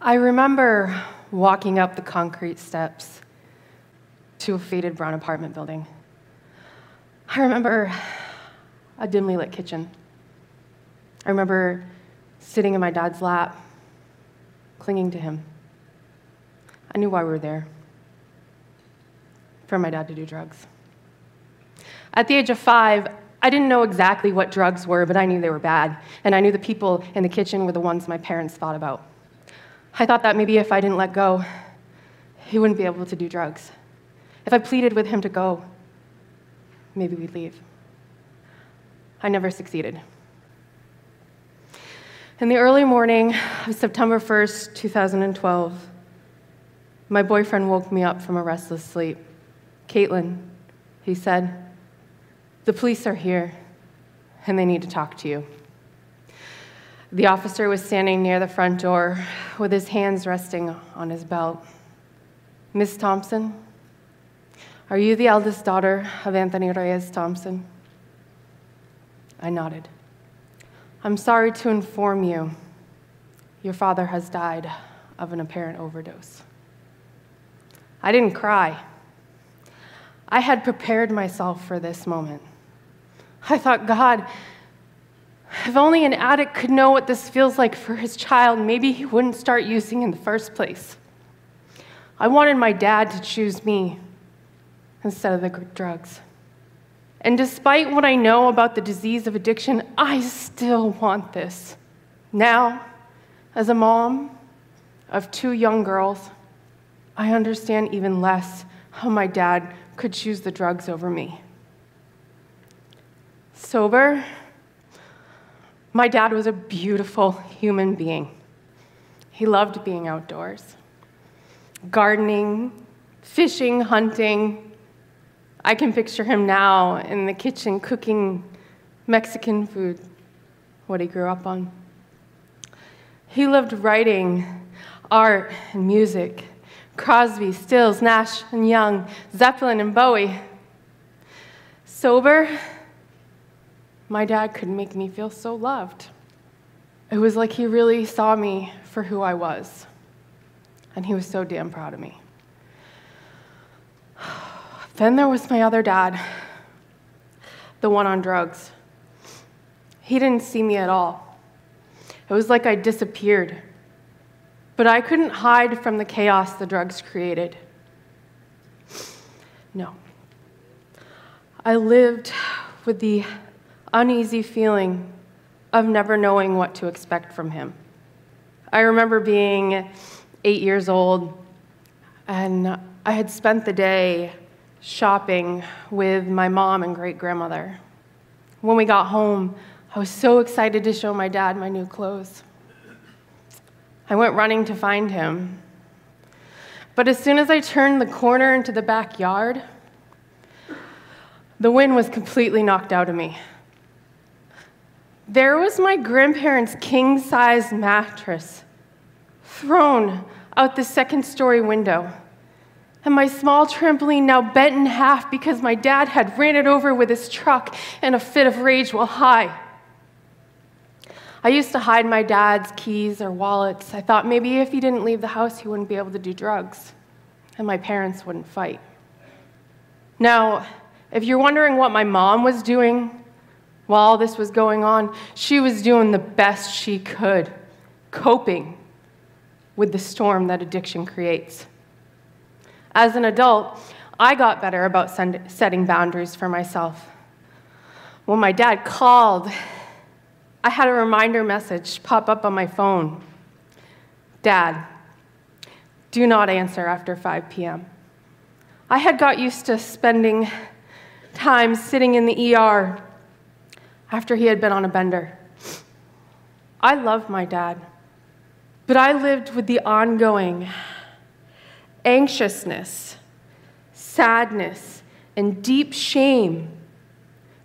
I remember walking up the concrete steps to a faded brown apartment building. I remember a dimly lit kitchen. I remember sitting in my dad's lap, clinging to him. I knew why we were there for my dad to do drugs. At the age of five, I didn't know exactly what drugs were, but I knew they were bad. And I knew the people in the kitchen were the ones my parents thought about. I thought that maybe if I didn't let go, he wouldn't be able to do drugs. If I pleaded with him to go, maybe we'd leave. I never succeeded. In the early morning of September 1st, 2012, my boyfriend woke me up from a restless sleep. Caitlin, he said, the police are here and they need to talk to you. The officer was standing near the front door with his hands resting on his belt. Miss Thompson, are you the eldest daughter of Anthony Reyes Thompson? I nodded. I'm sorry to inform you, your father has died of an apparent overdose. I didn't cry. I had prepared myself for this moment. I thought, God, if only an addict could know what this feels like for his child, maybe he wouldn't start using in the first place. I wanted my dad to choose me instead of the drugs. And despite what I know about the disease of addiction, I still want this. Now, as a mom of two young girls, I understand even less how my dad could choose the drugs over me. Sober, my dad was a beautiful human being. He loved being outdoors, gardening, fishing, hunting. I can picture him now in the kitchen cooking Mexican food, what he grew up on. He loved writing, art, and music. Crosby, Stills, Nash and Young, Zeppelin and Bowie. Sober, my dad could make me feel so loved. It was like he really saw me for who I was, and he was so damn proud of me. Then there was my other dad, the one on drugs. He didn't see me at all. It was like I disappeared. But I couldn't hide from the chaos the drugs created. No. I lived with the uneasy feeling of never knowing what to expect from him. I remember being eight years old, and I had spent the day shopping with my mom and great grandmother. When we got home, I was so excited to show my dad my new clothes. I went running to find him. But as soon as I turned the corner into the backyard, the wind was completely knocked out of me. There was my grandparents' king size mattress thrown out the second story window, and my small trampoline now bent in half because my dad had ran it over with his truck in a fit of rage while high. I used to hide my dad's keys or wallets. I thought maybe if he didn't leave the house, he wouldn't be able to do drugs, and my parents wouldn't fight. Now, if you're wondering what my mom was doing while all this was going on, she was doing the best she could, coping with the storm that addiction creates. As an adult, I got better about setting boundaries for myself. When my dad called, I had a reminder message pop up on my phone Dad, do not answer after 5 p.m. I had got used to spending time sitting in the ER after he had been on a bender. I love my dad, but I lived with the ongoing anxiousness, sadness, and deep shame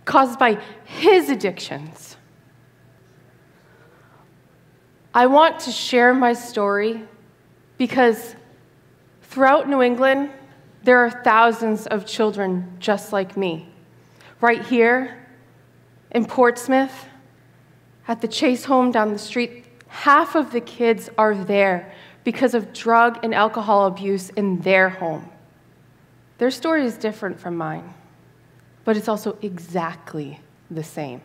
caused by his addictions. I want to share my story because throughout New England, there are thousands of children just like me. Right here in Portsmouth, at the Chase home down the street, half of the kids are there because of drug and alcohol abuse in their home. Their story is different from mine, but it's also exactly the same.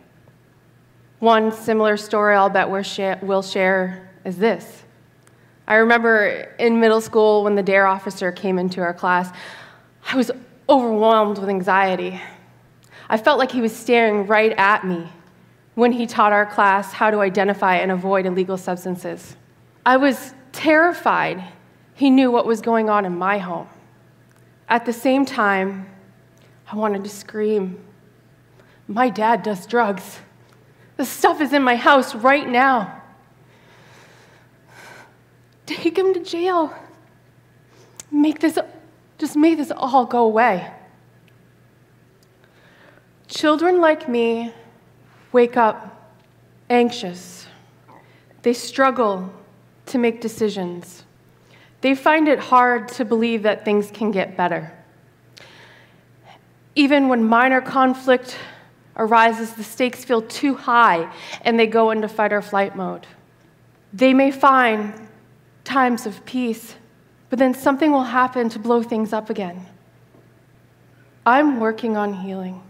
One similar story I'll bet we'll share is this. I remember in middle school when the DARE officer came into our class, I was overwhelmed with anxiety. I felt like he was staring right at me when he taught our class how to identify and avoid illegal substances. I was terrified he knew what was going on in my home. At the same time, I wanted to scream. My dad does drugs. The stuff is in my house right now. Take him to jail. Make this, just make this all go away. Children like me wake up anxious. They struggle to make decisions. They find it hard to believe that things can get better. Even when minor conflict arises, the stakes feel too high and they go into fight or flight mode. They may find times of peace, but then something will happen to blow things up again. I'm working on healing,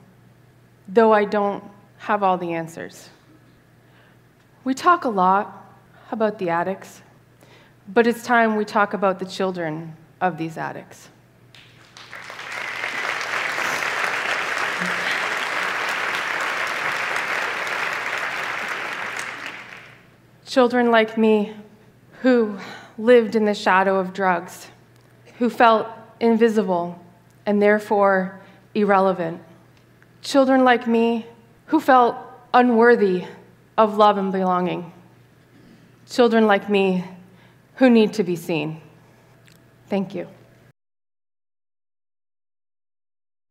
though I don't have all the answers. We talk a lot about the addicts, but it's time we talk about the children of these addicts. Children like me who lived in the shadow of drugs, who felt invisible and therefore irrelevant. Children like me who felt unworthy of love and belonging. Children like me who need to be seen. Thank you.